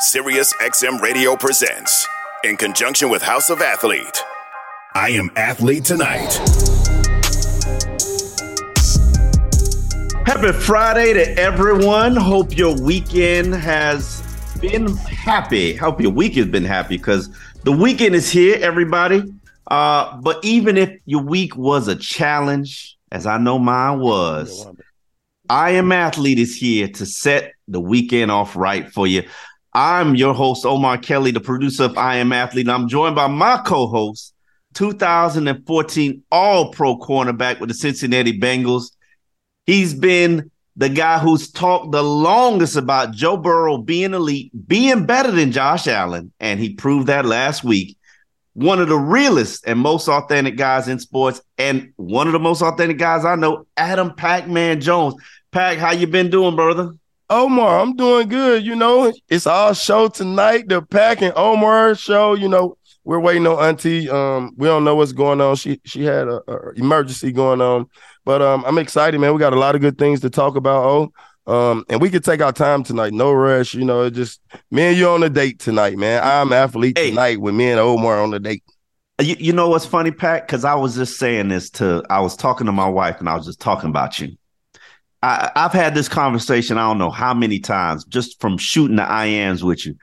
Sirius XM Radio presents, in conjunction with House of Athlete, I Am Athlete Tonight. Happy Friday to everyone. Hope your weekend has been happy. Hope your week has been happy because the weekend is here, everybody. Uh, but even if your week was a challenge, as I know mine was, I Am Athlete is here to set the weekend off right for you. I'm your host, Omar Kelly, the producer of I Am Athlete. I'm joined by my co-host, 2014 All-Pro cornerback with the Cincinnati Bengals. He's been the guy who's talked the longest about Joe Burrow being elite, being better than Josh Allen, and he proved that last week. One of the realest and most authentic guys in sports, and one of the most authentic guys I know, Adam Pac-Man Jones. Pac, how you been doing, brother? Omar, I'm doing good. You know, it's our show tonight, the Pac and Omar show. You know, we're waiting on Auntie. Um, we don't know what's going on. She she had a, a emergency going on, but um, I'm excited, man. We got a lot of good things to talk about. Oh, um, and we could take our time tonight. No rush. You know, It just me and you on a date tonight, man. I'm athlete hey. tonight with me and Omar on the date. You, you know what's funny, Pat? Because I was just saying this to I was talking to my wife and I was just talking about you. I, have had this conversation, I don't know how many times, just from shooting the IAMs with you.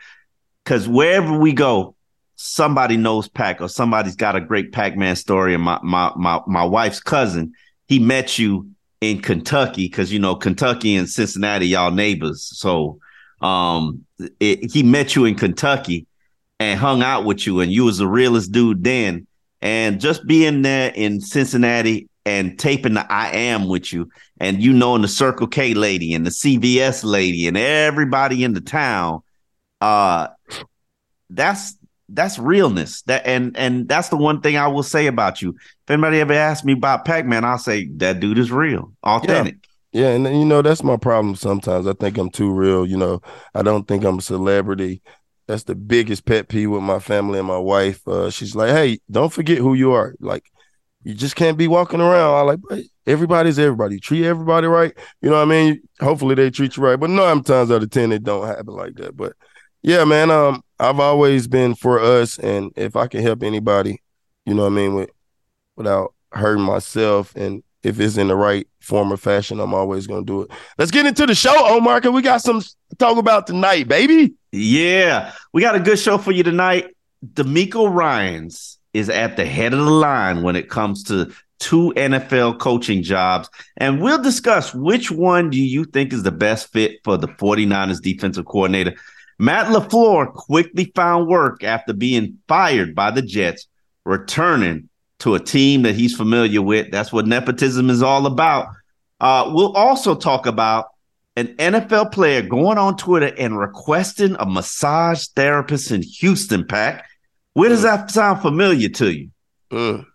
Because wherever we go, somebody knows Pac or somebody's got a great Pac-Man story. And my my my my wife's cousin, he met you in Kentucky because you know Kentucky and Cincinnati, y'all neighbors. So um, it, he met you in Kentucky and hung out with you, and you was the realest dude then. And just being there in Cincinnati and taping the I am with you, and you knowing the Circle K lady and the CVS lady and everybody in the town, uh, that's that's realness. That and and that's the one thing I will say about you. If anybody ever asks me about Pac Man, I'll say that dude is real, authentic. Yeah. yeah, and you know that's my problem. Sometimes I think I'm too real. You know, I don't think I'm a celebrity. That's the biggest pet peeve with my family and my wife. Uh, she's like, "Hey, don't forget who you are. Like, you just can't be walking around. I like everybody's everybody. Treat everybody right. You know what I mean? Hopefully they treat you right. But nine times out of ten it don't happen like that. But yeah, man. Um, I've always been for us, and if I can help anybody, you know what I mean, with without hurting myself, and if it's in the right form or fashion, I'm always gonna do it. Let's get into the show, Omar. Cause we got some talk about tonight, baby. Yeah, we got a good show for you tonight. DeMeco Ryans is at the head of the line when it comes to two NFL coaching jobs. And we'll discuss which one do you think is the best fit for the 49ers defensive coordinator. Matt LaFleur quickly found work after being fired by the Jets, returning to a team that he's familiar with. That's what nepotism is all about. Uh, we'll also talk about an NFL player going on Twitter and requesting a massage therapist in Houston, Pac. Where does that sound familiar to you? Mm.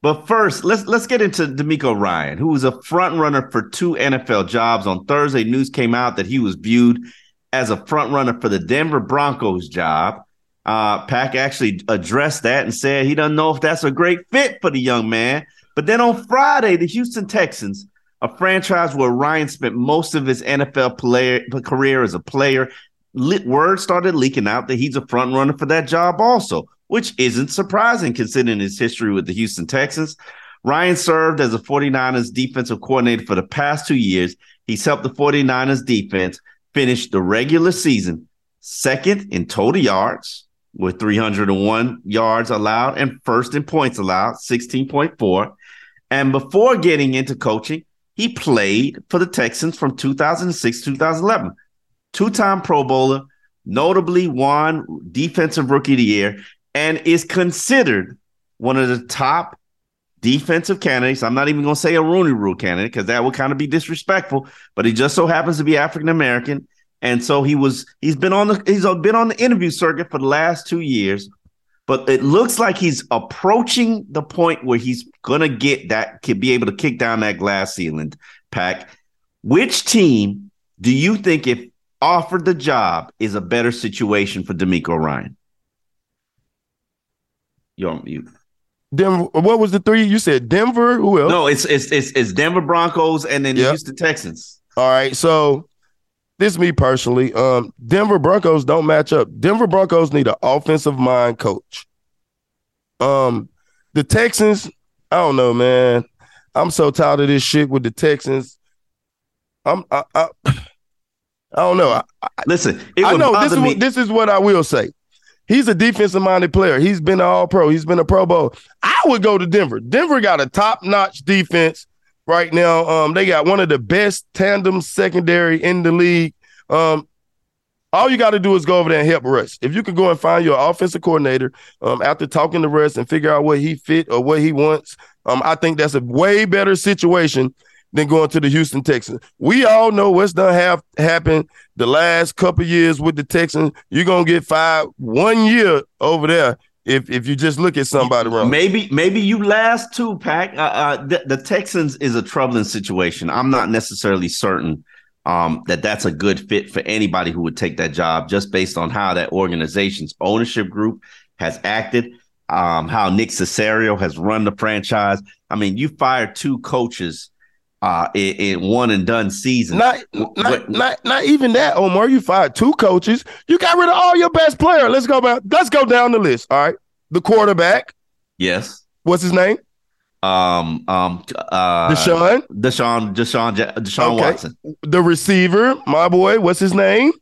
But first, let's let's get into DeMeco Ryan, who was a front runner for two NFL jobs. On Thursday, news came out that he was viewed as a front runner for the Denver Broncos job. Uh, Pac actually addressed that and said he doesn't know if that's a great fit for the young man. But then on Friday, the Houston Texans, a franchise where Ryan spent most of his NFL player career as a player, word started leaking out that he's a front runner for that job also, which isn't surprising considering his history with the Houston Texans. Ryan served as a 49ers defensive coordinator for the past two years. He's helped the 49ers defense finish the regular season second in total yards, with 301 yards allowed and first in points allowed, 16.4. And before getting into coaching, he played for the Texans from 2006 2011. Two time Pro Bowler, notably won Defensive Rookie of the Year, and is considered one of the top defensive candidates. I'm not even going to say a Rooney Rule candidate because that would kind of be disrespectful, but he just so happens to be African American. And so he was he's been on the he's been on the interview circuit for the last two years, but it looks like he's approaching the point where he's gonna get that could be able to kick down that glass ceiling pack. Which team do you think if offered the job is a better situation for DeMeco Ryan? You're on mute. Denver. What was the three you said? Denver. Who else? No, it's it's it's, it's Denver Broncos and then yep. the Houston Texans. All right, so this is me personally. Um, Denver Broncos don't match up. Denver Broncos need an offensive mind coach. Um, the Texans, I don't know, man. I'm so tired of this shit with the Texans. I'm I I, I don't know. I, Listen, I know this is what, this is what I will say. He's a defensive minded player. He's been an all pro. He's been a Pro Bowl. I would go to Denver. Denver got a top notch defense right now. Um, they got one of the best tandem secondary in the league. Um, all you got to do is go over there and help Russ. If you can go and find your offensive coordinator um, after talking to Russ and figure out what he fit or what he wants, um, I think that's a way better situation than going to the Houston Texans. We all know what's done have happened the last couple years with the Texans. You're gonna get five one year over there if if you just look at somebody wrong. Maybe maybe you last two pack. Uh, uh, the, the, Texans is a troubling situation. I'm not necessarily certain um, that that's a good fit for anybody who would take that job, just based on how that organization's ownership group has acted, um, how Nick Caserio has run the franchise. I mean, you fired two coaches uh, in, in, one and done season. Not, not, not, not, even that, Omar. You fired two coaches. You got rid of all your best player. Let's go back. Let's go down the list. All right, the quarterback. Yes. What's his name? Um, um, uh, Deshaun, Deshaun, Deshaun, Deshaun okay. Watson. The receiver, my boy. What's his name?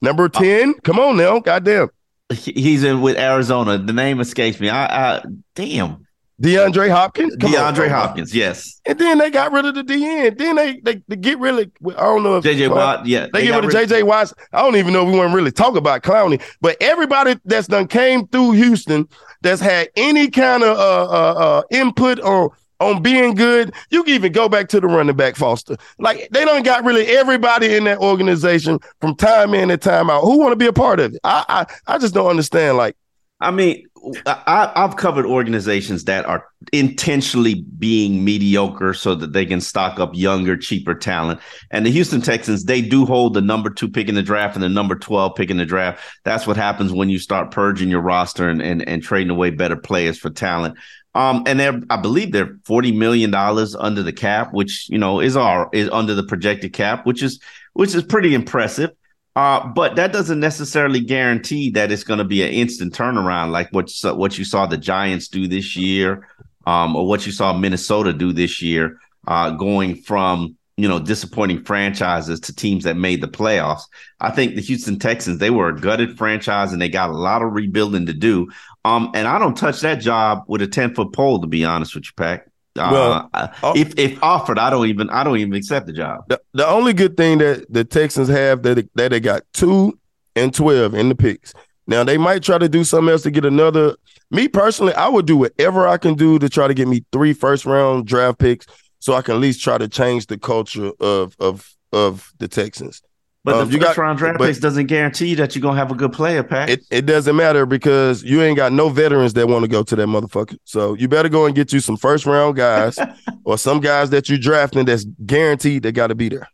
Number uh, ten. Uh, Come on now, goddamn. He's in with Arizona. The name escapes me. I, I damn. DeAndre Hopkins? Come DeAndre on, Hopkins, yes. And then they got rid of the DN. Then they they, they get really I don't know if JJ Watt, yeah. They, they get rid of JJ Watt. I don't even know if we want to really talk about Clowney, but everybody that's done came through Houston that's had any kind of uh, uh, uh, input on on being good, you can even go back to the running back Foster. Like they don't got really everybody in that organization from time in and time out who want to be a part of it. I, I I just don't understand. Like, I mean, I, have covered organizations that are intentionally being mediocre so that they can stock up younger, cheaper talent. And the Houston Texans, they do hold the number two pick in the draft and the number 12 pick in the draft. That's what happens when you start purging your roster and, and, and trading away better players for talent. Um, and they're, I believe they're $40 million under the cap, which, you know, is our, is under the projected cap, which is, which is pretty impressive. Uh, but that doesn't necessarily guarantee that it's going to be an instant turnaround like what what you saw the Giants do this year, um, or what you saw Minnesota do this year, uh, going from you know disappointing franchises to teams that made the playoffs. I think the Houston Texans they were a gutted franchise and they got a lot of rebuilding to do. Um, and I don't touch that job with a ten foot pole to be honest with you, Pack. Well, uh, uh, if if offered, I don't even I don't even accept the job. The, the only good thing that the Texans have that they, that they got two and twelve in the picks. Now they might try to do something else to get another. Me personally, I would do whatever I can do to try to get me three first round draft picks, so I can at least try to change the culture of of of the Texans. But um, the first got, round draft picks doesn't guarantee that you're gonna have a good player, Pat. It, it doesn't matter because you ain't got no veterans that want to go to that motherfucker. So you better go and get you some first round guys or some guys that you're drafting that's guaranteed they got to be there.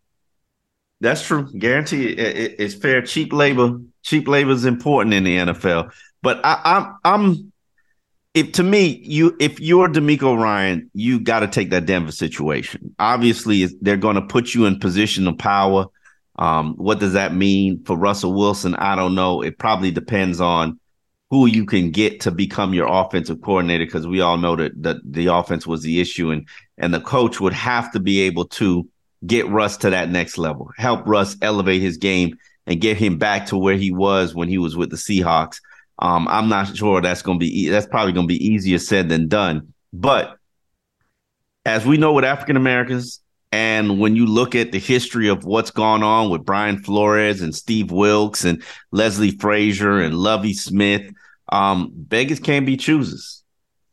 That's true. Guarantee it, it's fair. Cheap labor, cheap labor is important in the NFL. But I, I'm I'm if to me, you if you're DeMeco Ryan, you got to take that Denver situation. Obviously, they're going to put you in position of power um, what does that mean for Russell Wilson? I don't know. It probably depends on who you can get to become your offensive coordinator because we all know that, that the offense was the issue and and the coach would have to be able to get Russ to that next level, help Russ elevate his game and get him back to where he was when he was with the Seahawks. Um, I'm not sure that's going to be that's probably going to be easier said than done. But as we know with African Americans, and when you look at the history of what's gone on with Brian Flores and Steve Wilks and Leslie Frazier and Lovie Smith, um, beggars can't be choosers.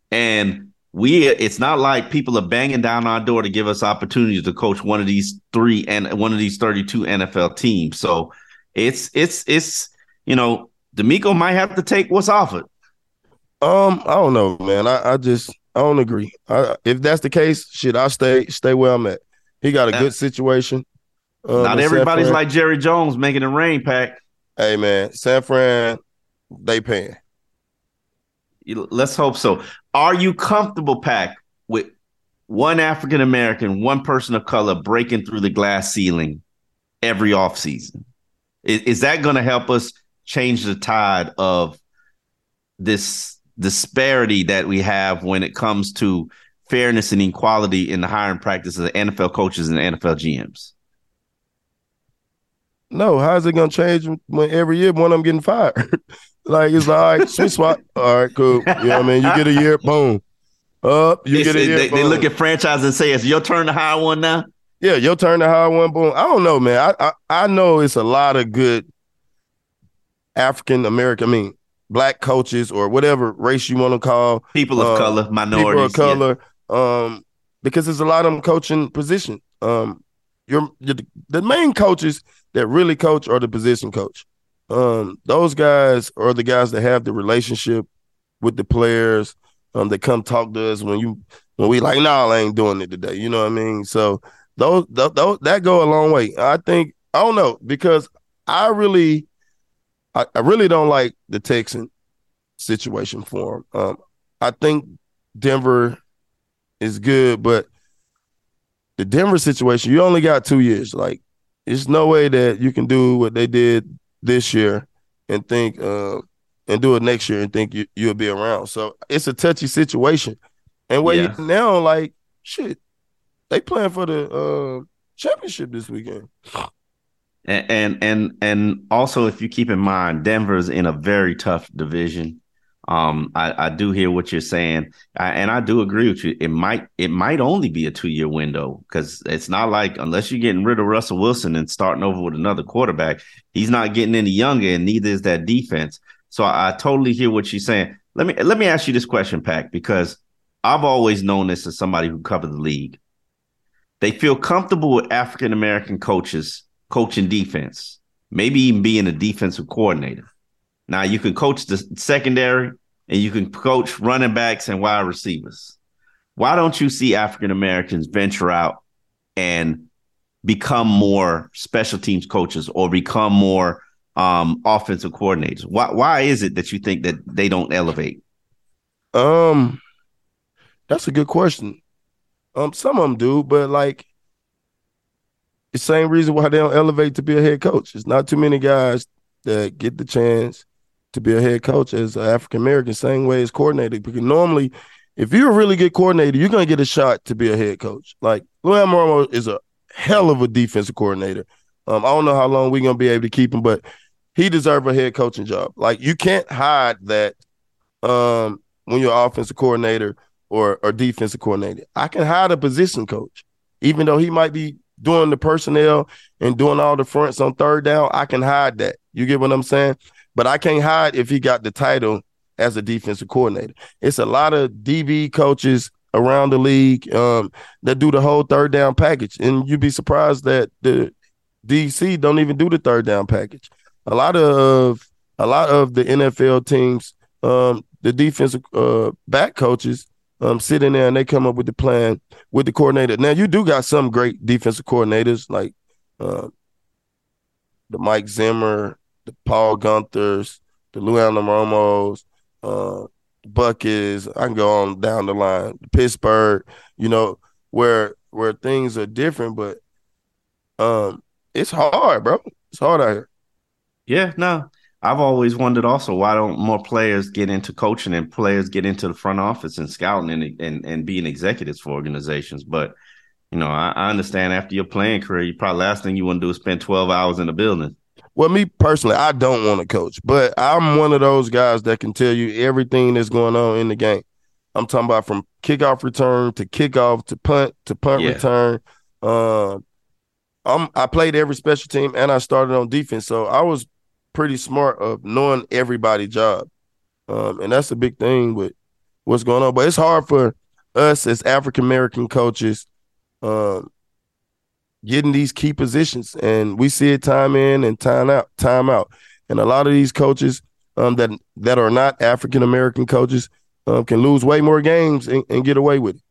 And we it's not like people are banging down our door to give us opportunities to coach one of these three and one of these 32 NFL teams. So it's it's it's you know, DeMeco might have to take what's offered. Um, I don't know, man. I, I just I don't agree. I, if that's the case, shit, I stay stay where I'm at. He got a good situation. Um, Not everybody's like Jerry Jones making it rain, Pack. Hey man, San Fran, they paying. Let's hope so. Are you comfortable, Pack, with one African American, one person of color breaking through the glass ceiling every offseason? Is, is that going to help us change the tide of this disparity that we have when it comes to fairness and equality in the hiring practice of the NFL coaches and NFL GMs? No, how's it gonna change when every year one of them getting fired? like it's like, all right, sweet spot. All right, cool. You know what I mean? You get a year, boom. Up, you get a year. They, they, look at franchise and say, "It's your turn to hire one now." Yeah, your turn to hire one. Boom. I don't know, man. I I, I know it's a lot of good African American. I mean, black coaches or whatever race you want to call people of uh, color, minorities, people of color. Yeah um, because there's a lot of them coaching position. Um, you're, the main coaches that really coach are the position coach. Um, those guys are the guys that have the relationship with the players. Um, that come talk to us when you when we like, nah, I ain't doing it today. You know what I mean? So those, those, those that go a long way. I think I don't know because I really, I, I really don't like the Texan situation for him. Um, I think Denver is good, but the Denver situation, you only got two years. Like, there's no way that you can do what they did this year and think uh, and do it next year and think you, you'll be around. So it's a touchy situation. And where yeah. you now, like, shit, they playing for the uh, championship this weekend. And, and and and also, if you keep in mind, Denver's in a very tough division. Um, I, I do hear what you're saying, I, and I do agree with you. It might it might only be a two year window because it's not like unless you're getting rid of Russell Wilson and starting over with another quarterback, he's not getting any younger, and neither is that defense. So I, I totally hear what you're saying. Let me let me ask you this question, Pack, because I've always known this as somebody who covered the league. They feel comfortable with African American coaches coaching defense, maybe even being a defensive coordinator. Now you can coach the secondary and you can coach running backs and wide receivers. Why don't you see African Americans venture out and become more special teams coaches or become more um, offensive coordinators? Why why is it that you think that they don't elevate? Um, that's a good question. Um, some of them do, but like the same reason why they don't elevate to be a head coach. It's not too many guys that get the chance to be a head coach as an African American, same way as coordinator. Because normally, if you're a really good coordinator, you're gonna get a shot to be a head coach. Like Lou Anarumo is a hell of a defensive coordinator. Um, I don't know how long we're gonna be able to keep him, but he deserves a head coaching job. Like you can't hide that um, when you're offensive coordinator or or defensive coordinator. I can hide a position coach, even though he might be doing the personnel and doing all the fronts on third down. I can hide that. You get what I'm saying? But I can't hide if he got the title as a defensive coordinator. It's a lot of DB coaches around the league um, that do the whole third down package, and you'd be surprised that the DC don't even do the third down package. A lot of a lot of the NFL teams, um, the defensive uh, back coaches, um, sit in there and they come up with the plan with the coordinator. Now you do got some great defensive coordinators like uh, the Mike Zimmer, the Paul Guenthers, the Lou Anarumos, uh, Buckets. I can go on down the line. Pittsburgh, you know, where where things are different, but um, it's hard, bro. It's hard out here. Yeah, no. I've always wondered also why don't more players get into coaching and players get into the front office and scouting and and, and being executives for organizations. But you know, I, I understand after your playing career, you probably last thing you want to do is spend twelve hours in the building. Well, me personally, I don't want to coach, but I'm one of those guys that can tell you everything that's going on in the game. I'm talking about from kickoff return to kickoff to punt to punt Yeah. return. Uh, I'm I played every special team and I started on defense, so I was pretty smart of knowing everybody's job, um, and that's a big thing with what's going on. But it's hard for us as African American coaches, um, getting these key positions, and we see it time in and time out, time out, and a lot of these coaches um, that that are not African American coaches um, can lose way more games and, and get away with it.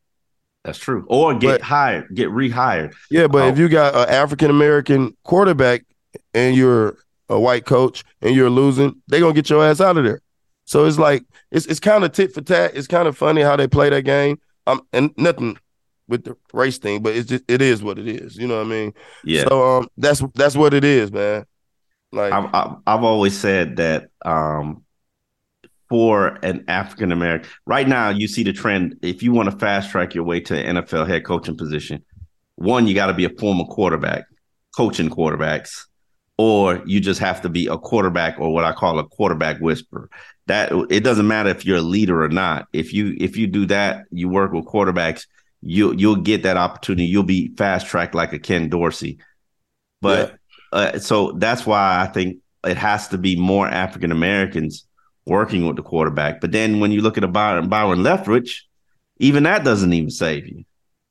That's true. Or get But- hired, get rehired. Yeah, but Oh. if you got an African American quarterback and you're a white coach and you're losing, they're gonna get your ass out of there. So it's like it's it's kind of tit for tat. It's kind of funny how they play that game. Um, and nothing with the race thing, but it's just it is what it is. You know what I mean? Yeah. So um, that's that's what it is, man. Like I've, I've I've always said that um, for an African American, right now you see the trend. If you want to fast track your way to an NFL head coaching position, one you got to be a former quarterback, coaching quarterbacks, or you just have to be a quarterback or what I call a quarterback whisperer. That it doesn't matter if you're a leader or not. If you if you do that, you work with quarterbacks, you you'll get that opportunity. You'll be fast tracked like a Ken Dorsey. But uh, so that's why I think it has to be more African Americans working with the quarterback. But then when you look at a Byron, Byron Leftwich, even that doesn't even save you.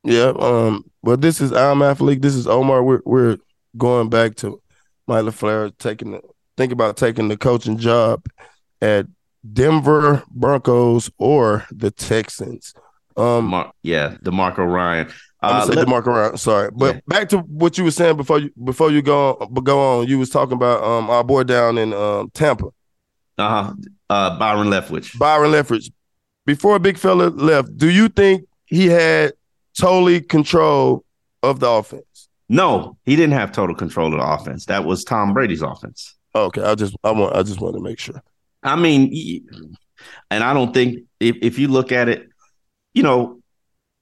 Yeah, um, but this is I'm athlete. This is Omar. We're we're going back to Mike LaFleur taking the think about taking the coaching job at Denver Broncos or the Texans. Um, Mar- yeah, DeMarco Ryan. I'm Uh, gonna say let- DeMarco Ryan. Sorry, but Yeah. back to what you were saying before you before you go on, but go on. You was talking about um our boy down in um Tampa, uh-huh, uh, Byron Leftwich. Byron Leftwich. Before Big Fella left, do you think he had totally control of the offense? No, he didn't have total control of the offense. That was Tom Brady's offense. Okay, I just I want I just want to make sure. I mean, and I don't think if, if you look at it, you know,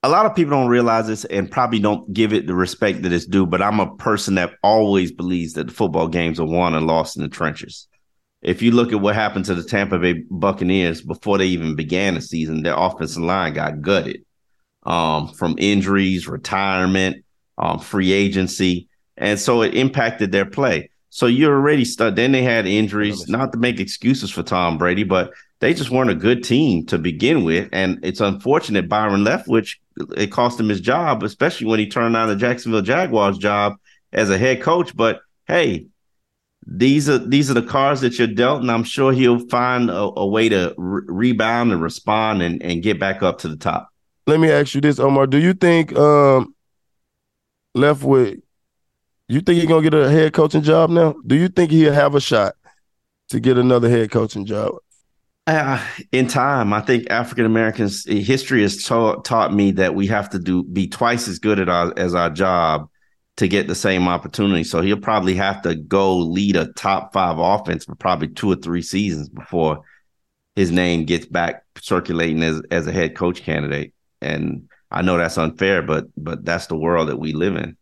a lot of people don't realize this and probably don't give it the respect that it's due. But I'm a person that always believes that the football games are won and lost in the trenches. If you look at what happened to the Tampa Bay Buccaneers before they even began the season, their offensive line got gutted um, from injuries, retirement, um, free agency, and so it impacted their play. So you're already stuck. Then they had injuries. Not to make excuses for Tom Brady, but they just weren't a good team to begin with. And it's unfortunate Byron Leftwich, it cost him his job, especially when he turned down the Jacksonville Jaguars job as a head coach. But hey, these are these are the cards that you're dealt, and I'm sure he'll find a, a way to re- rebound and respond and, and get back up to the top. Let me ask you this, Omar. Do you think um Leftwich, you think he's gonna get a head coaching job now? Do you think he'll have a shot to get another head coaching job? Uh, in time, I think African Americans history has taught taught me that we have to do be twice as good at our as our job to get the same opportunity. So he'll probably have to go lead a top five offense for probably two or three seasons before his name gets back circulating as as a head coach candidate. And I know that's unfair, but but that's the world that we live in.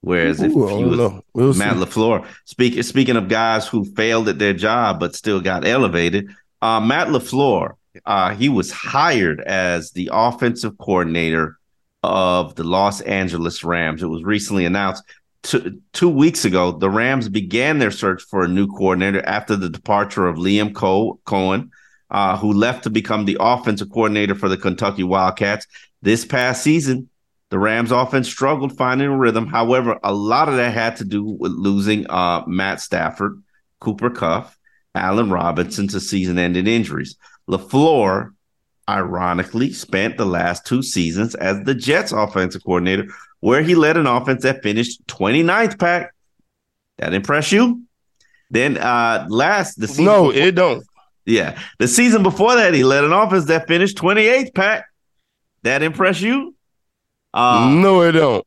Whereas if Ooh, I he was. We'll Matt see. LaFleur. Speak, speaking of guys who failed at their job but still got elevated, uh, Matt LaFleur, uh, he was hired as the offensive coordinator of the Los Angeles Rams. It was recently announced two, two weeks ago. The Rams began their search for a new coordinator after the departure of Liam Co- Coen, uh, who left to become the offensive coordinator for the Kentucky Wildcats. This past season, the Rams offense struggled finding a rhythm. However, a lot of that had to do with losing uh, Matt Stafford, Cooper Kupp, Allen Robinson to season-ending injuries. LaFleur, ironically, spent the last two seasons as the Jets offensive coordinator, where he led an offense that finished 29th pack. That impress you? Then uh last the season No, it don't. yeah. The season before that, he led an offense that finished 28th pack. That impress you? Uh, no, it don't.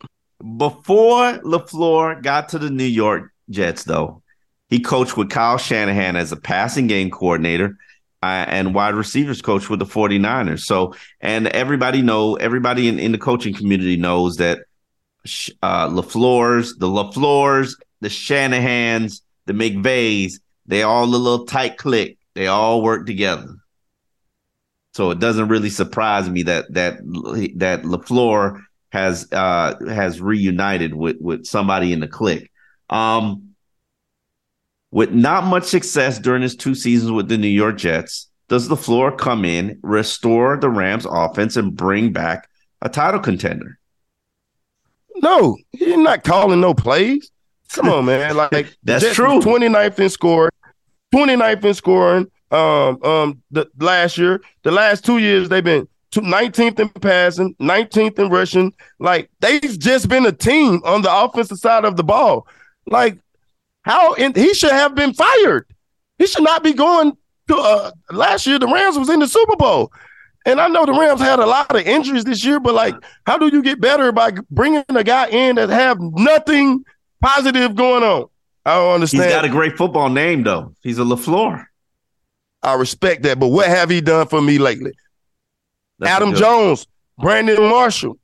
before LaFleur got to the New York Jets, though, he coached with Kyle Shanahan as a passing game coordinator uh, and wide receivers coach with the 49ers. So, and everybody know, everybody in, in the coaching community knows that uh, LaFleur's, the LaFleur's the Shanahans, the McVays, they all a little tight click. They all work together. So it doesn't really surprise me that that that LaFleur has uh has reunited with with somebody in the clique. Um with not much success during his two seasons with the New York Jets, does LaFleur come in, restore the Rams offense, and bring back a title contender? No, he's not calling no plays. Come on, man. Like that's true. 29th in scoring, 29th in scoring. Um, um, the last year, the last two years, they've been 19th in passing, 19th in rushing. Like they've just been a team on the offensive side of the ball. Like how in, he should have been fired. He should not be going to. Uh, last year, the Rams was in the Super Bowl. And I know the Rams had a lot of injuries this year, but like, how do you get better by bringing a guy in that have nothing positive going on? I don't understand. He's got a great football name, though. He's a Lafleur. I respect that, but what have he done for me lately? That's Adam Jones, Brandon Marshall,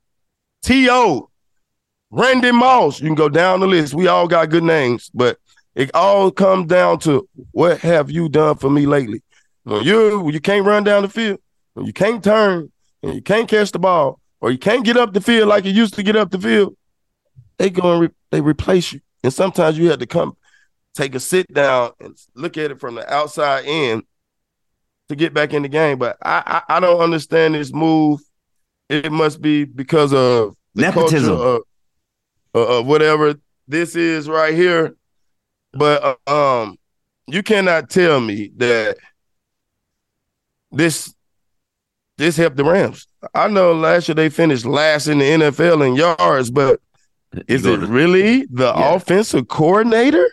T.O., Randy Moss. You can go down the list. We all got good names, but it all comes down to what have you done for me lately? When you when you can't run down the field, when you can't turn, and you can't catch the ball, or you can't get up the field like you used to get up the field, they go and re- they replace you. And sometimes you have to come take a sit down and look at it from the outside in to get back in the game. But I I, I don't understand this move. It must be because of nepotism of, of, whatever this is right here. But uh, um, you cannot tell me that this this helped the Rams. I know last year they finished last in the NFL in yards, but is it really the yeah. offensive coordinator?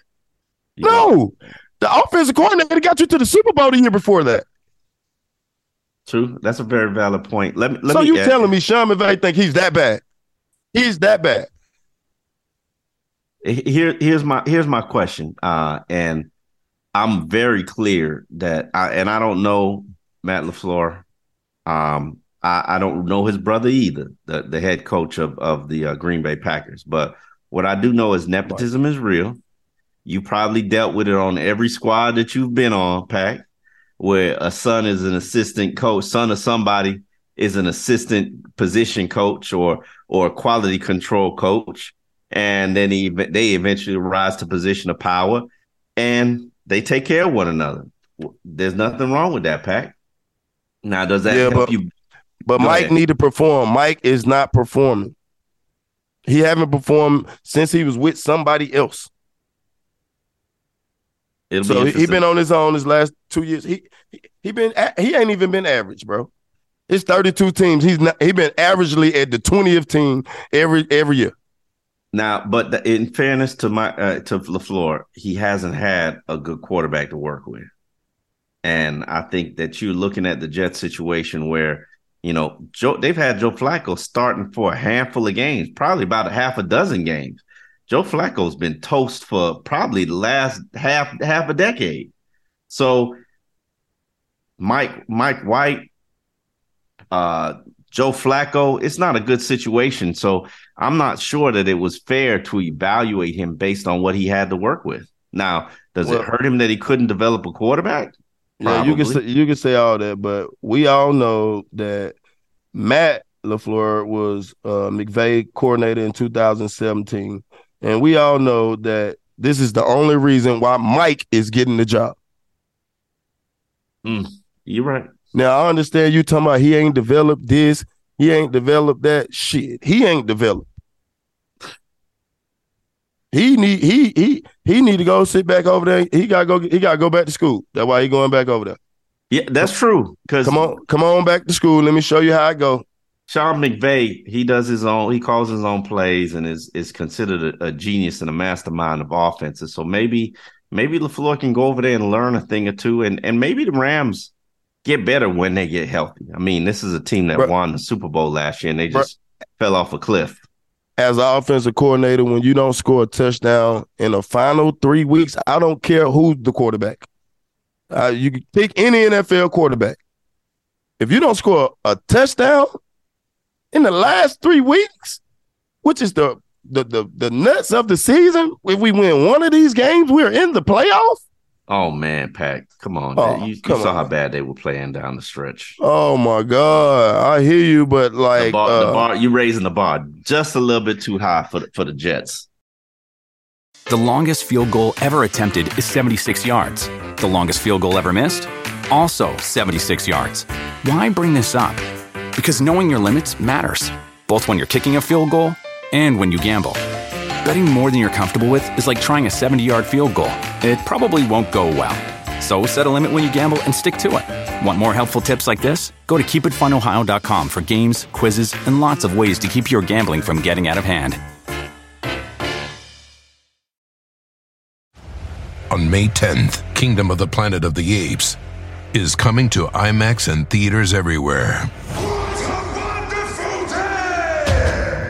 You no, the offensive coordinator got you to the Super Bowl the year before that. True, that's a very valid point. Let me. Let me. so me you add. telling me Sean McVay think he's that bad? He's that bad. Here, here's my here's my question, uh, and I'm very clear that I and I don't know Matt Lafleur. Um, I, I don't know his brother either, the the head coach of of the uh, Green Bay Packers. But what I do know is nepotism is real. You probably dealt with it on every squad that you've been on, Pack, where a son is an assistant coach, son of somebody is an assistant position coach or or quality control coach and then he, they eventually rise to position of power, and they take care of one another. There's nothing wrong with that, Pack. Now, does that yeah, help but, you? But Go Mike ahead. need to perform. Mike is not performing. He haven't performed since he was with somebody else. It'll so he been on his own his last two years. He he, he been he ain't even been average, bro. It's 32 teams. He's not he been averagely at the 20th team every every year. Now, but the, in fairness to my uh, to Lafleur, he hasn't had a good quarterback to work with, and I think that you're looking at the Jets situation where you know Joe they've had Joe Flacco starting for a handful of games, probably about a half a dozen games. Joe Flacco's been toast for probably the last half half a decade. So Mike Mike White, uh, Joe Flacco, it's not a good situation. So I'm not sure that it was fair to evaluate him based on what he had to work with. Now, does well, it hurt him that he couldn't develop a quarterback? Probably. Yeah, you can say, you can say all that, but we all know that Matt Lafleur was uh, McVay coordinator in 2017, and we all know that this is the only reason why Mike is getting the job. Mm, you're right. Now I understand you talking about he ain't developed this, he ain't developed that. Shit, he ain't developed. He need he he he need to go sit back over there. He gotta go. He gotta go back to school. That's why he going back over there. Yeah, that's true. Because come on, come on back to school. Let me show you how I go. Sean McVay, he does his own. He calls his own plays and is is considered a, a genius and a mastermind of offenses. So maybe maybe Lafleur can go over there and learn a thing or two, and and maybe the Rams get better when they get healthy. I mean, this is a team that won the Super Bowl last year and they just fell off a cliff. As an offensive coordinator, when you don't score a touchdown in the final three weeks, I don't care who's the quarterback. Uh, you can pick any NFL quarterback. If you don't score a touchdown in the last three weeks, which is the the the the nuts of the season. If we win one of these games, we're in the playoff. Oh man, Pack, come on! Oh, you, you come saw on. how bad they were playing down the stretch. Oh my god, I hear you, but The like, bar, uh, the bar, you raising the bar just a little bit too high for the, for the Jets. The longest field goal ever attempted is 76 yards. The longest field goal ever missed? Also 76 yards. Why bring this up? Because knowing your limits matters, both when you're kicking a field goal and when you gamble. Betting more than you're comfortable with is like trying a 70 yard field goal. It probably won't go well. So set a limit when you gamble and stick to it. Want more helpful tips like this? Go to keepitfunohio.com for games, quizzes, and lots of ways to keep your gambling from getting out of hand. On May 10th, Kingdom of the Planet of the Apes is coming to IMAX and theaters everywhere.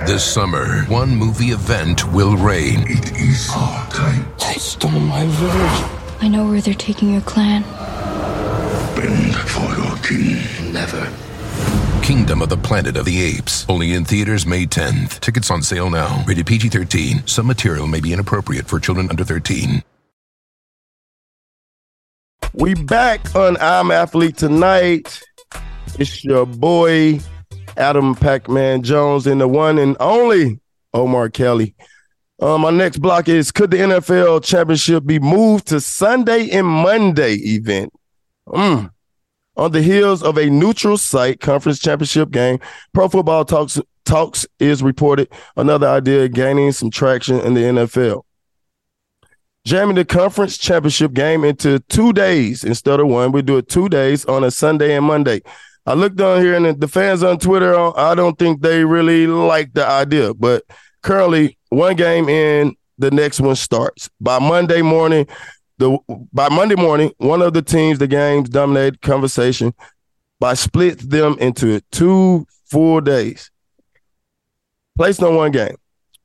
This summer, one movie event will reign. It is our time. They stole my village. I know where they're taking your clan. Bend for your king. Never. Kingdom of the Planet of the Apes. Only in theaters May 10th. Tickets on sale now. Rated PG 13. Some material may be inappropriate for children under 13. We back on I'm Athlete tonight. It's your boy Adam Pac-Man Jones and the one and only Omar Kelly. Uh, my next block is could the NFL championship be moved to Sunday and Monday event? Mm. On the heels of a neutral site conference championship game, Pro Football Talks Talks is reported another idea gaining some traction in the NFL jamming the conference championship game into two days instead of one. We do it two days on a Sunday and Monday. I looked on here and the fans on Twitter, I don't think they really like the idea, but currently one game in, the next one starts. By Monday morning, the by Monday morning, one of the teams, the games dominated conversation by split them into two full days. Placed on one game.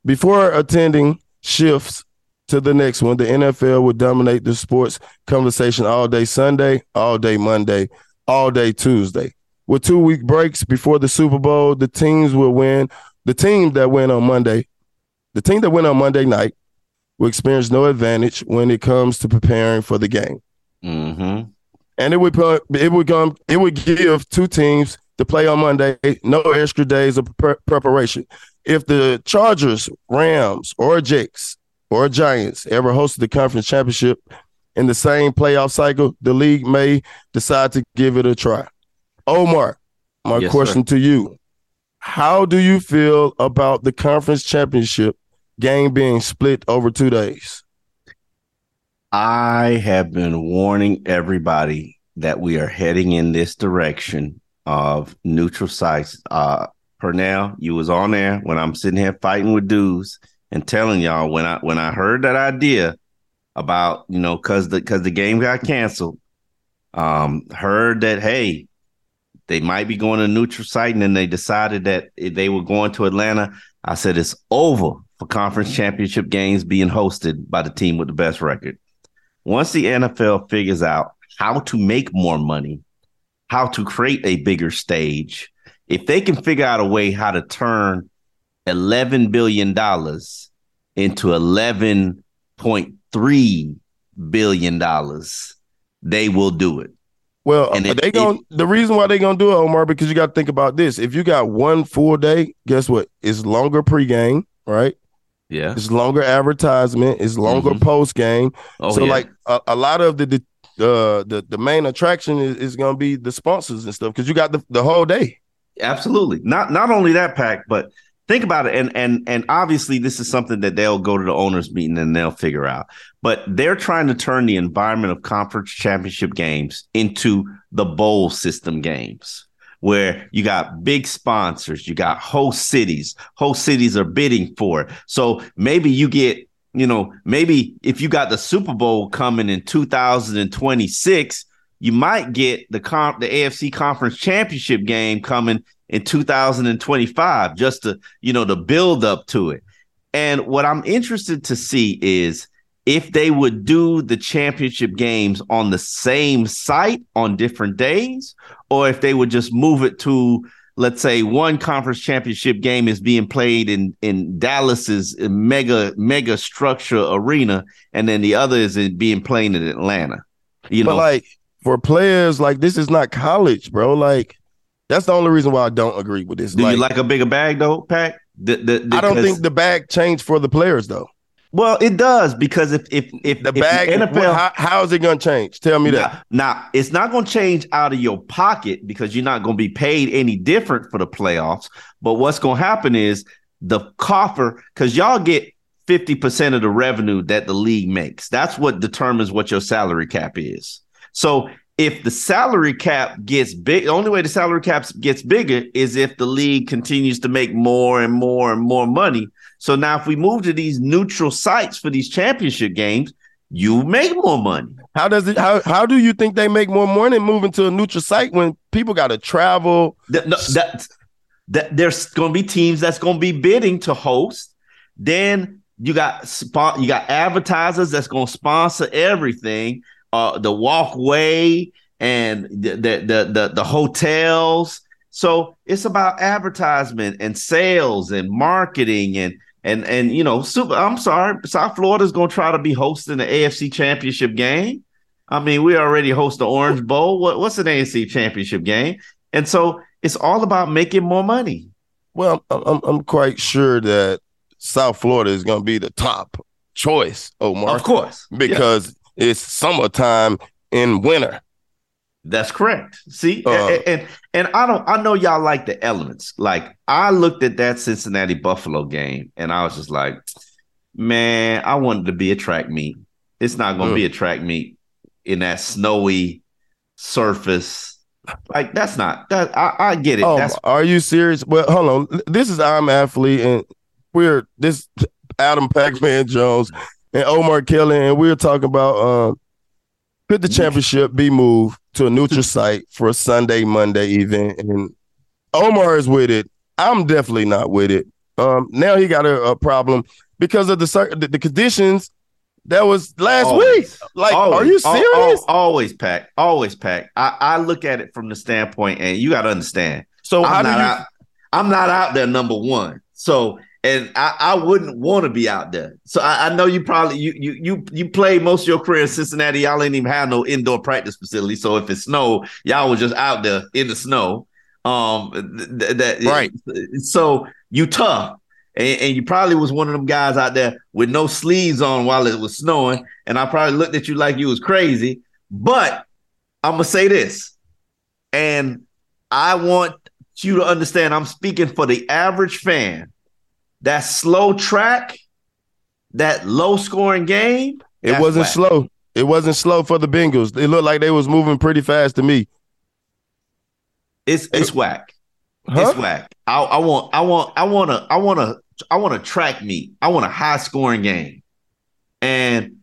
Before attending shifts to the next one, the NFL would dominate the sports conversation all day Sunday, all day Monday, all day Tuesday. With two week breaks before the Super Bowl, the teams will win. The team that win on Monday, the team that win on Monday night will experience no advantage when it comes to preparing for the game. Mm-hmm. And it would put, it would come it would give two teams to play on Monday, no extra days of pre- preparation. If the Chargers, Rams, or Jakes or Giants ever hosted the conference championship in the same playoff cycle, the league may decide to give it a try. Omar, my Yes, question to you. How do you feel about the conference championship game being split over two days? I have been warning everybody that we are heading in this direction of neutral sites. Uh, Pernell, you was on there when I'm sitting here fighting with dudes and telling y'all when I when I heard that idea about you know because the because the game got canceled, um, heard that hey they might be going to neutral site and then they decided that they were going to Atlanta. I said it's over for conference championship games being hosted by the team with the best record. Once the NFL figures out how to make more money, how to create a bigger stage, if they can figure out a way how to turn $11 billion into $11.3 billion, they will do it. Well, And it- they going the reason why they gonna do it, Omar, because you got to think about this. If you got one full day, guess what? It's longer pregame, right? Yeah. It's longer advertisement. It's longer Mhm. post game. Oh, so yeah. like a, a lot of the the uh, the, the main attraction is, is gonna be the sponsors and stuff because you got the, the whole day. Absolutely. Not not only that pack, but think about it. And and and obviously this is something that they'll go to the owners meeting and they'll figure out. But they're trying to turn the environment of conference championship games into the bowl system games. Where you got big sponsors, you got host cities. Host cities are bidding for it. So maybe you get, you know, maybe if you got the Super Bowl coming in 2026, you might get the comp the AFC conference championship game coming in 2025 just to you know to build up to it and what i'm interested to see is if they would do the championship games on the same site on different days or if they would just move it to let's say one conference championship game is being played in in Dallas's mega mega structure arena, and then the other is being played in Atlanta. You but know, like for players, like this is not college, bro. Like that's the only reason why I don't agree with this. do you like a bigger bag though, Pack? The, the, I don't think the bag changed for the players though. Well, it does because if if if The if bag, NFL how, how is it going to change? Tell me that. Now, it's not going to change out of your pocket because you're not going to be paid any different for the playoffs. But what's going to happen is the coffer, because y'all get 50% of the revenue that the league makes. That's what determines what your salary cap is. So if the salary cap gets big, the only way the salary cap gets bigger is if the league continues to make more and more and more money. So now if we move to these neutral sites for these championship games, you make more money. How does it? How how do you think they make more money moving to a neutral site when people got to travel? That, no, that, that there's going to be teams that's going to be bidding to host. Then you got spot, you got advertisers that's going to sponsor everything. Uh, the walkway and the the the the, hotels. So it's about advertisement and sales and marketing and and and you know, super. I'm sorry, South Florida's going to try to be hosting the AFC Championship game. I mean, we already host the Orange Bowl. What, what's an AFC Championship game? And so it's all about making more money. Well, I'm I'm, I'm quite sure that South Florida is going to be the top choice, Omar. Of course, because it's summertime in winter. That's correct. See, Uh, and, and and I don't. I know y'all like the elements. Like I looked at that Cincinnati Buffalo game, and I was just like, man, I wanted to be a track meet. It's not going to Mm. be a track meet in that snowy surface. Like that's not that. I, I get it. Oh, that's are you serious? Well, hold on. This is I'm athlete, and we're this Adam Pac-Man Jones and Omar Kelly, and we're talking about um, could the championship be moved to a neutral site for a Sunday Monday event? And Omar is with it. I'm definitely not with it. Um, now he got a, a problem because of the, the the conditions that was last Always. week. Like, Always. are you serious? al- always packed. Always packed. I, I look at it from the standpoint, and you got to understand. So I'm not you? out. I'm not out there number one. So, and I, I wouldn't want to be out there. So I, I know you probably you you you you played most of your career in Cincinnati. Y'all ain't even have no indoor practice facility. So if it snowed, y'all was just out there in the snow. Um, th- th- that Right. So you tough. And, and you probably was one of them guys out there with no sleeves on while it was snowing. And I probably looked at you like you was crazy. But I'm gonna say this, and I want you to understand I'm speaking for the average fan. That slow track, that low scoring game, It wasn't whack. slow. It wasn't slow for the Bengals. It looked like they was moving pretty fast to me. It's it's whack. Huh? It's whack. I, I want I want I want to I want to I want to track meet. I want a high scoring game. And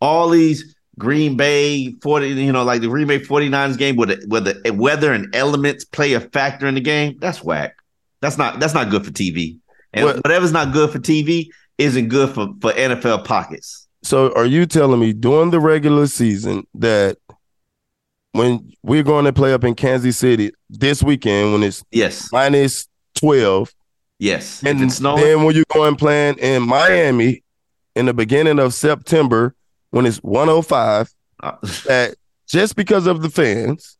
all these Green Bay 40, you know, like the Green Bay 49ers game where the, where the weather and elements play a factor in the game, that's whack. That's not that's not good for TV. And What- whatever's not good for TV isn't good for, for NFL pockets. So are you telling me during the regular season that when we're going to play up in Kansas City this weekend when it's Yes. minus 12 Yes. and then when you go and playing in Miami in the beginning of September when it's 105 uh, that just because of the fans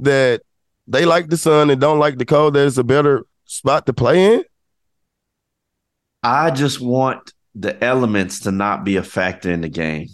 that they like the sun and don't like the cold that it's a better spot to play in? I just want the elements to not be a factor in the game.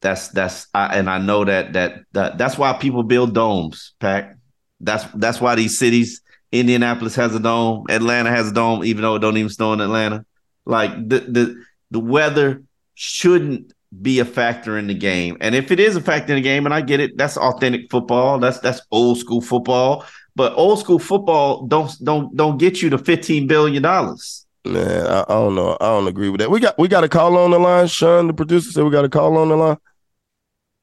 That's that's I, and I know that that that that's why people build domes, Pack. That's that's why these cities, Indianapolis has a dome, Atlanta has a dome, even though it don't even snow in Atlanta. Like the the the weather shouldn't be a factor in the game. And if it is a factor in the game, and I get it, that's authentic football. That's that's old school football. But old school football don't don't don't get you to fifteen billion dollars. Man, I, I don't know. I don't agree with that. We got we got a call on the line. Sean, the producer, said we got a call on the line.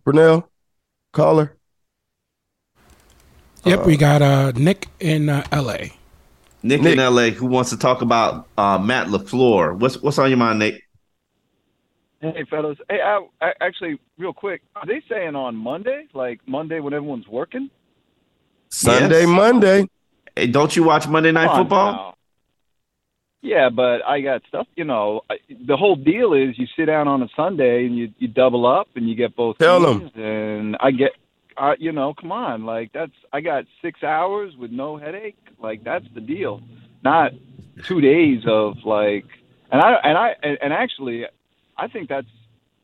Purnell, caller. Yep, we got uh, Nick in uh, L.A. Nick, Nick. in LA who wants to talk about uh, Matt LaFleur. What's what's on your mind, Nick? Hey, fellas. Hey, I, I actually, real quick, are they saying on Monday, like Monday when everyone's working? Sunday, Yes. Monday. Hey, don't you watch Monday Night Come on Football? Now. Yeah, but I got stuff. You know, I, the whole deal is you sit down on a Sunday and you you double up and you get both. Tell teams, And I get, uh, you know, come on, like that's I got six hours with no headache. Like that's the deal, not two days of like. And I and I and, and actually, I think that's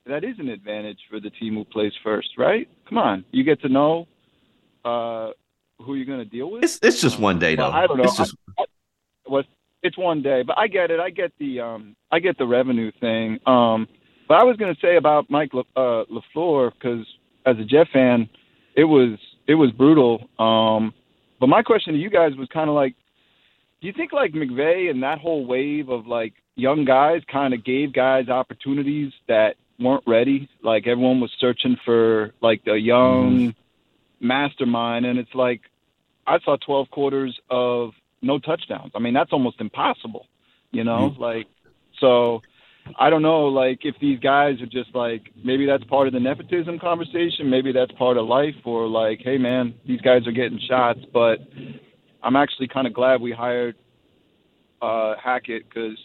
that is an advantage for the team who plays first, right? Come on, you get to know uh, who you're going to deal with. It's it's just one day though. Well, I don't know. It's just I, I, what it's one day, but I get it. I get the um, I get the revenue thing. Um, but I was going to say about Mike Le, uh, LaFleur because as a Jet fan, it was it was brutal. Um, but my question to you guys was kind of like, do you think like McVay and that whole wave of like young guys kind of gave guys opportunities that weren't ready? Like everyone was searching for like the young mastermind, and it's like I saw 12 quarters of no touchdowns. I mean, that's almost impossible, you know? Like, so I don't know, like, if these guys are just like, maybe that's part of the nepotism conversation, maybe that's part of life, or like, hey, man, these guys are getting shots, but I'm actually kind of glad we hired uh, Hackett because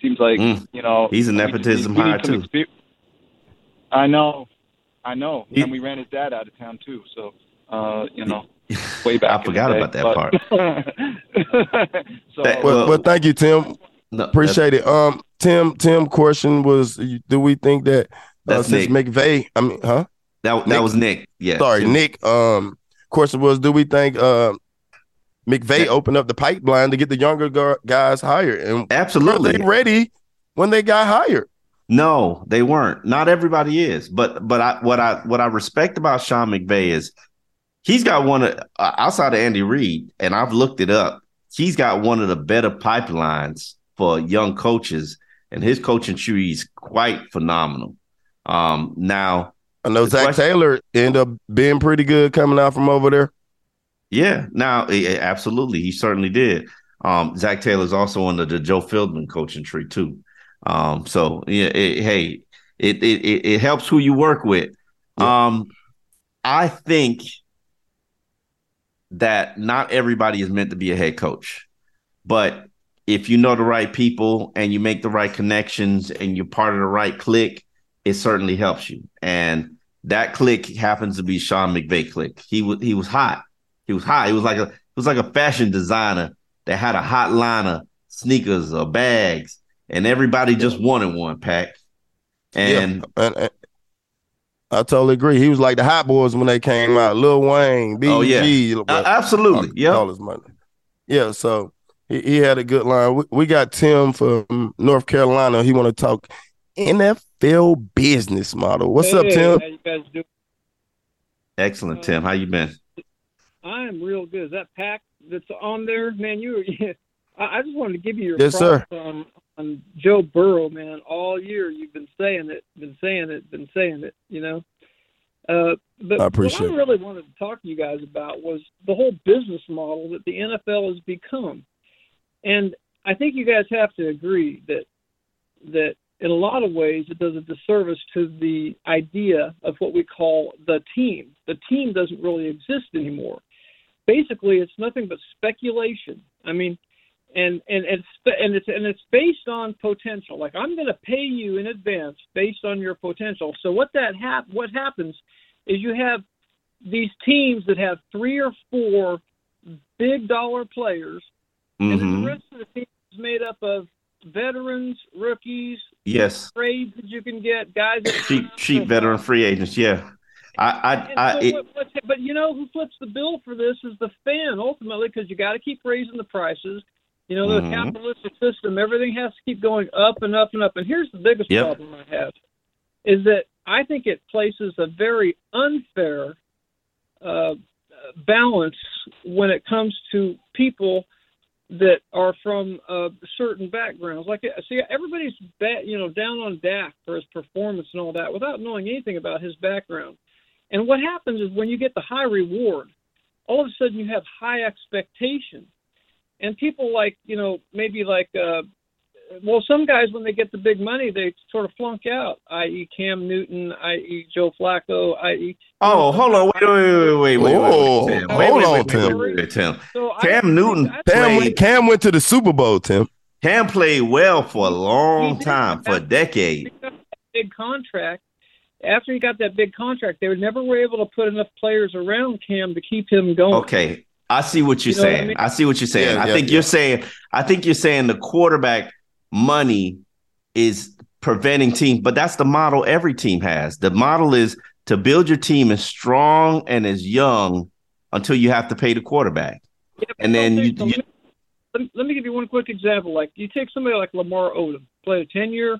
seems like, Mm. you know, He's a nepotism need- we need hire, too. exper- I know. I know. He- and we ran his dad out of town, too, so, uh, you know. Way back. I forgot about that part. so, That- Well, Well- well, thank you, Tim. no, Appreciate it. Um, Tim, Tim, question was, do we think that uh, That's since Nick. McVay, I mean, huh? that that Nick. was Nick. Yeah. Sorry, Tim. Nick. Um, question was, do we think uh, McVay Yeah. opened up the pipeline to get the younger gu- guys hired, and were Absolutely. they ready when they got hired? No, they weren't. Not everybody is, but but I what I what I respect about Sean McVay is he's got one of uh, outside of Andy Reid, and I've looked it up. He's got one of the better pipelines for young coaches, and his coaching tree is quite phenomenal. Um, now, I know Zac question- Taylor ended up being pretty good coming out from over there. yeah, now eh, absolutely, he certainly did. Um, Zac Taylor's also under the Joe Philbin coaching tree too. Um, so yeah, it, hey, it, it it it helps who you work with. Um, I think that not everybody is meant to be a head coach, but if you know the right people and you make the right connections and you're part of the right clique, it certainly helps you. And that clique happens to be Sean McVay clique. He was he was hot. He was hot. He was like a he was like a fashion designer that had a hot line of sneakers or bags, and everybody just wanted one pack. And yeah, and, and I totally agree. He was like the Hot Boys when they came out. Lil Wayne, BG, Oh, yeah. well, Uh, absolutely, yeah. all his money. Yeah, so he, he had a good line. We, we got Tim from North Carolina. He want to talk NFL business model. What's up, Tim? How you guys doing? excellent, Tim. How you been? I'm real good. Is that pack that's on there, man? You, I I just wanted to give you your Yes, sir. on on Joe Burrow, man. All year you've been saying it, been saying it, been saying it. You know. Uh, but I appreciate what I really wanted to talk to you guys about was the whole business model that the NFL has become, and I think you guys have to agree that that in a lot of ways it does a disservice to the idea of what we call the team. The team doesn't really exist anymore. Basically, it's nothing but speculation. I mean, and and it's and it's and it's based on potential. Like I'm going to pay you in advance based on your potential. So what that hap- what happens is you have these teams that have three or four big dollar players, and then hmm the rest of the team is made up of veterans, rookies, Yes, trades that you can get, guys. That cheap cheap veteran free agents. Yeah, I I, And I so it, what, but you know who flips the bill for this is the fan ultimately because you got to keep raising the prices. You know the Mhm. capitalistic system, everything has to keep going up and up and up. And here's the biggest Yep. problem I have is that I think it places a very unfair uh, balance when it comes to people that are from uh, certain backgrounds. Like, see, everybody's ba- you know down on Dak for his performance and all that without knowing anything about his background. And what happens is when you get the high reward, all of a sudden you have high expectation, and people like you know maybe like uh, well, some guys when they get the big money, they sort of flunk out. I.e., Cam Newton, i.e., Joe Flacco, i.e. Oh, hold on, wait, wait, wait, wait, wait, Whoa, wait, Tim. hold Wait, wait, on, Tim. wait, wait, Tim. So Cam don't Newton think Cam, played. went- Cam went to the Super Bowl, Tim. Cam played well for a long time, for a decade. big contract. After he got that big contract, they were never were able to put enough players around Cam to keep him going. Okay, I see what you're You know what I saying. mean? I see what you're saying. Yeah, I yeah, think yeah. you're saying. I think you're saying the quarterback money is preventing teams, but that's the model every team has. The model is to build your team as strong and as young until you have to pay the quarterback, Yeah, and then you, you let, me, let me give you one quick example. Like you take somebody like Lamar Odom, played a ten year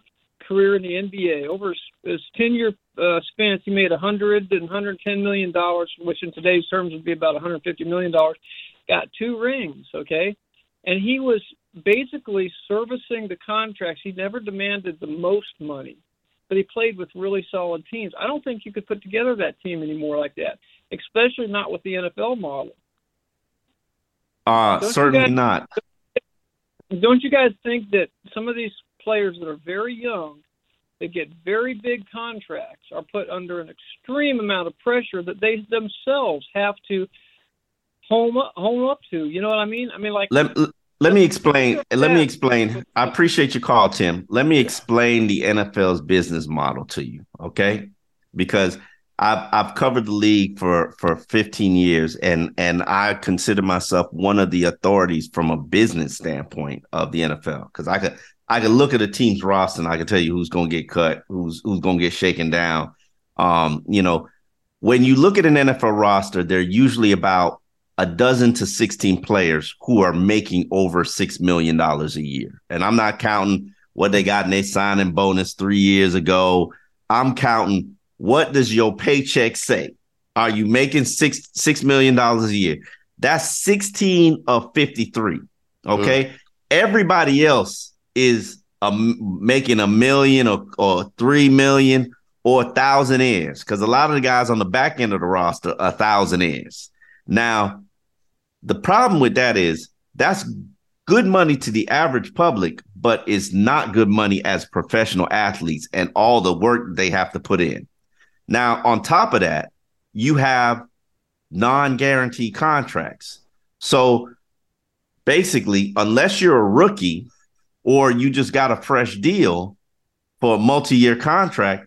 career in the NBA. Over his, his ten year uh, span, he made a hundred and hundred ten million dollars, which in today's terms would be about 150 million dollars. Got two rings, okay, and he was basically servicing the contracts. He never demanded the most money, but he played with really solid teams. I don't think you could put together that team anymore like that, especially not with the NFL model. uh, Don't certainly guys- not. Don't you guys think that some of these players that are very young, that get very big contracts, are put under an extreme amount of pressure that they themselves have to home up, home up to? You know what I mean? I mean, like Let, let me explain. Let me explain. I appreciate your call, Tim. Let me explain the NFL's business model to you, okay? Because I've I've covered the league for for 15 years, and and I consider myself one of the authorities from a business standpoint of the NFL. Because I could I can look at a team's roster and I can tell you who's going to get cut, who's who's going to get shaken down. Um, you know, when you look at an NFL roster, they're usually about a dozen to 16 players who are making over $6 million a year. And I'm not counting what they got in their signing bonus three years ago. I'm counting what does your paycheck say? Are you making six six million dollars a year? That's 16 of 53. Okay. Everybody else is um, making a million or, or three million or a thousand is because a lot of the guys on the back end of the roster a thousand is. Now, the problem with that is that's good money to the average public, but it's not good money as professional athletes and all the work they have to put in. Now, on top of that, you have non guaranteed contracts. So basically, unless you're a rookie or you just got a fresh deal for a multi year contract,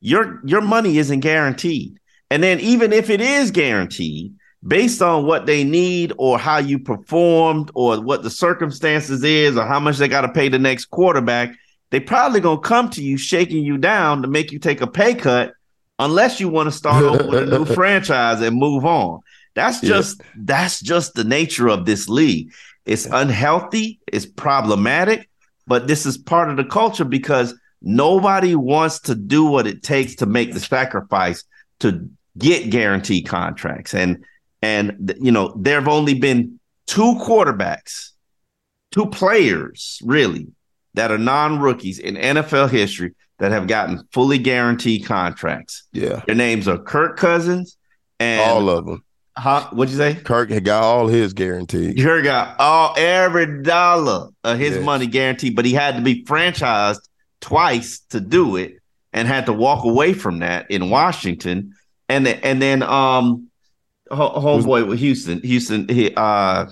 your, your money isn't guaranteed. And then, even if it is guaranteed, based on what they need or how you performed or what the circumstances is or how much they got to pay the next quarterback, they probably gonna come to you shaking you down to make you take a pay cut unless you want to start over with a new franchise and move on. That's Yeah. just that's just the nature of this league. It's unhealthy, it's problematic, but this is part of the culture because nobody wants to do what it takes to make the sacrifice to get guaranteed contracts. And and you know, there have only been two quarterbacks, two players really that are non-rookies in NFL history that have gotten fully guaranteed contracts. Yeah. Their names are Kirk Cousins and all of them. Huh? What'd you say? Kirk had got all his guaranteed. Kirk got all every dollar of his Yes. money guaranteed, but he had to be franchised twice to do it and had to walk away from that in Washington. And then, and then um homeboy with Houston, Houston he uh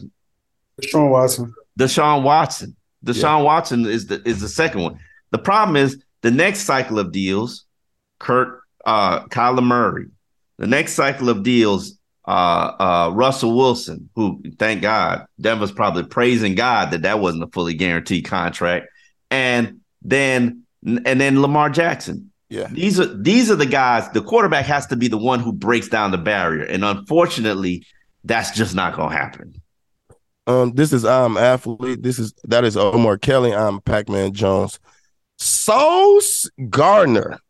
Sean Watson. Deshaun Watson. Deshaun Watson is the is the second one. The problem is the next cycle of deals, Kirk, uh Kyler Murray. The next cycle of deals, uh uh Russell Wilson, who thank God, Denver's probably praising God that that wasn't a fully guaranteed contract. And then and then Lamar Jackson. Yeah. These are these are the guys, the quarterback has to be the one who breaks down the barrier. And unfortunately, that's just not gonna happen. Um, this is I'm athlete. This is that is Omar Kelly. I'm Pac-Man Jones. Sauce Gardner.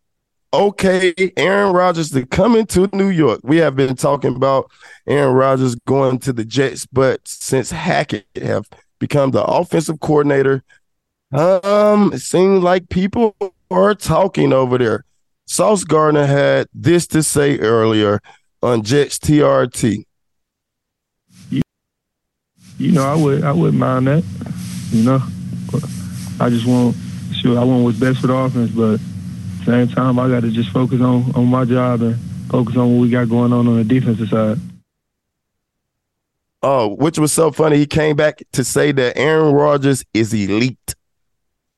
Okay, Aaron Rodgers to come into New York. We have been talking about Aaron Rodgers going to the Jets, but since Hackett have become the offensive coordinator, um, it seems like people are talking over there. Sauce Gardner had this to say earlier on Jets TRT. you know, I would I wouldn't mind that. You know, I just want sure I want what's best for the offense, but same time I got to just focus on on my job and focus on what we got going on on the defensive side. Oh, which was so funny. He came back to say that Aaron Rodgers is elite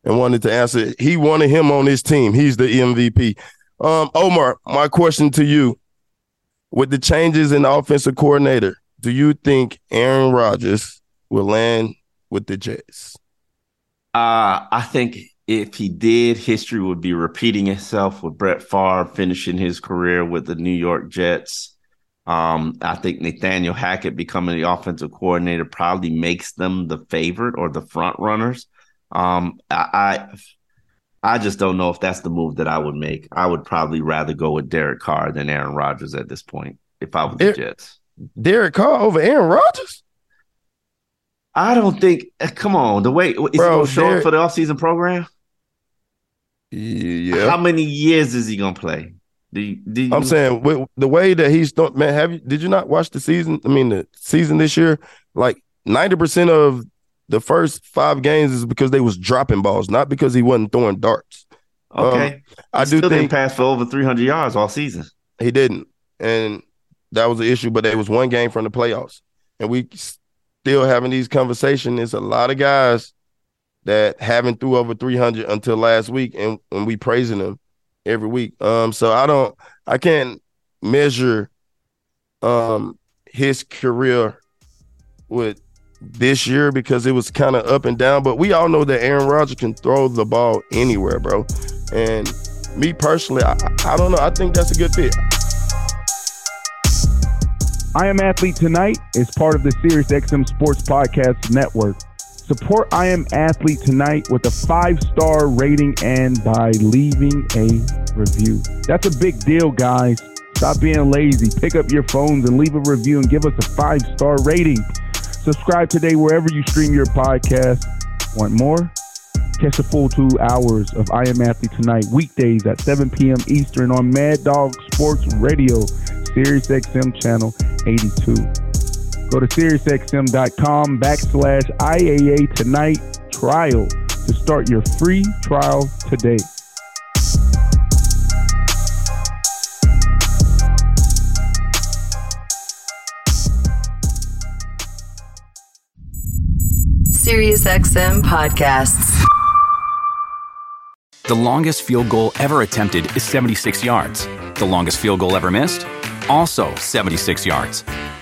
and wanted to answer. He wanted him on his team. He's the MVP. Um, Omar, my question to you: With the changes in the offensive coordinator, do you think Aaron Rodgers will land with the Jets? Uh, I think if he did, history would be repeating itself with Brett Favre finishing his career with the New York Jets. Um, I think Nathaniel Hackett becoming the offensive coordinator probably makes them the favorite or the front runners. Um, I, I, I just don't know if that's the move that I would make. I would probably rather go with Derek Carr than Aaron Rodgers at this point if I was the Jets. Derek Carr over Aaron Rodgers? I don't think. Uh, come on, the way is Bro, he going to show Derek, up for the offseason program? Yeah. How many years is he going to play? Do you, do you, I'm saying with the way that he's man, have you did you not watch the season? I mean the season this year, like 90% of the first five games is because they was dropping balls, not because he wasn't throwing darts. Okay. Um, I do still think didn't pass for over 300 yards all season. He didn't. And that was the issue, but it was one game from the playoffs. And we still having these conversations. It's a lot of guys that haven't threw over 300 until last week and, and we praising them every week. Um, so I don't, I can't measure um his career with this year because it was kind of up and down. But we all know that Aaron Rodgers can throw the ball anywhere, bro. And me personally, I, I don't know. I think that's a good fit. I Am Athlete Tonight is part of the SiriusXM Sports Podcast Network. Support I Am Athlete tonight with a five star rating and by leaving a review. That's a big deal, guys. Stop being lazy. Pick up your phones and leave a review and give us a five star rating. Subscribe today wherever you stream your podcast. Want more? Catch the full two hours of I Am Athlete tonight, weekdays at 7 p.m. Eastern on Mad Dog Sports Radio, Sirius XM Channel 82. Go to SiriusXM.com backslash IAA Tonight trial to start your free trial today. SiriusXM Podcasts. The longest field goal ever attempted is 76 yards. The longest field goal ever missed? Also 76 yards.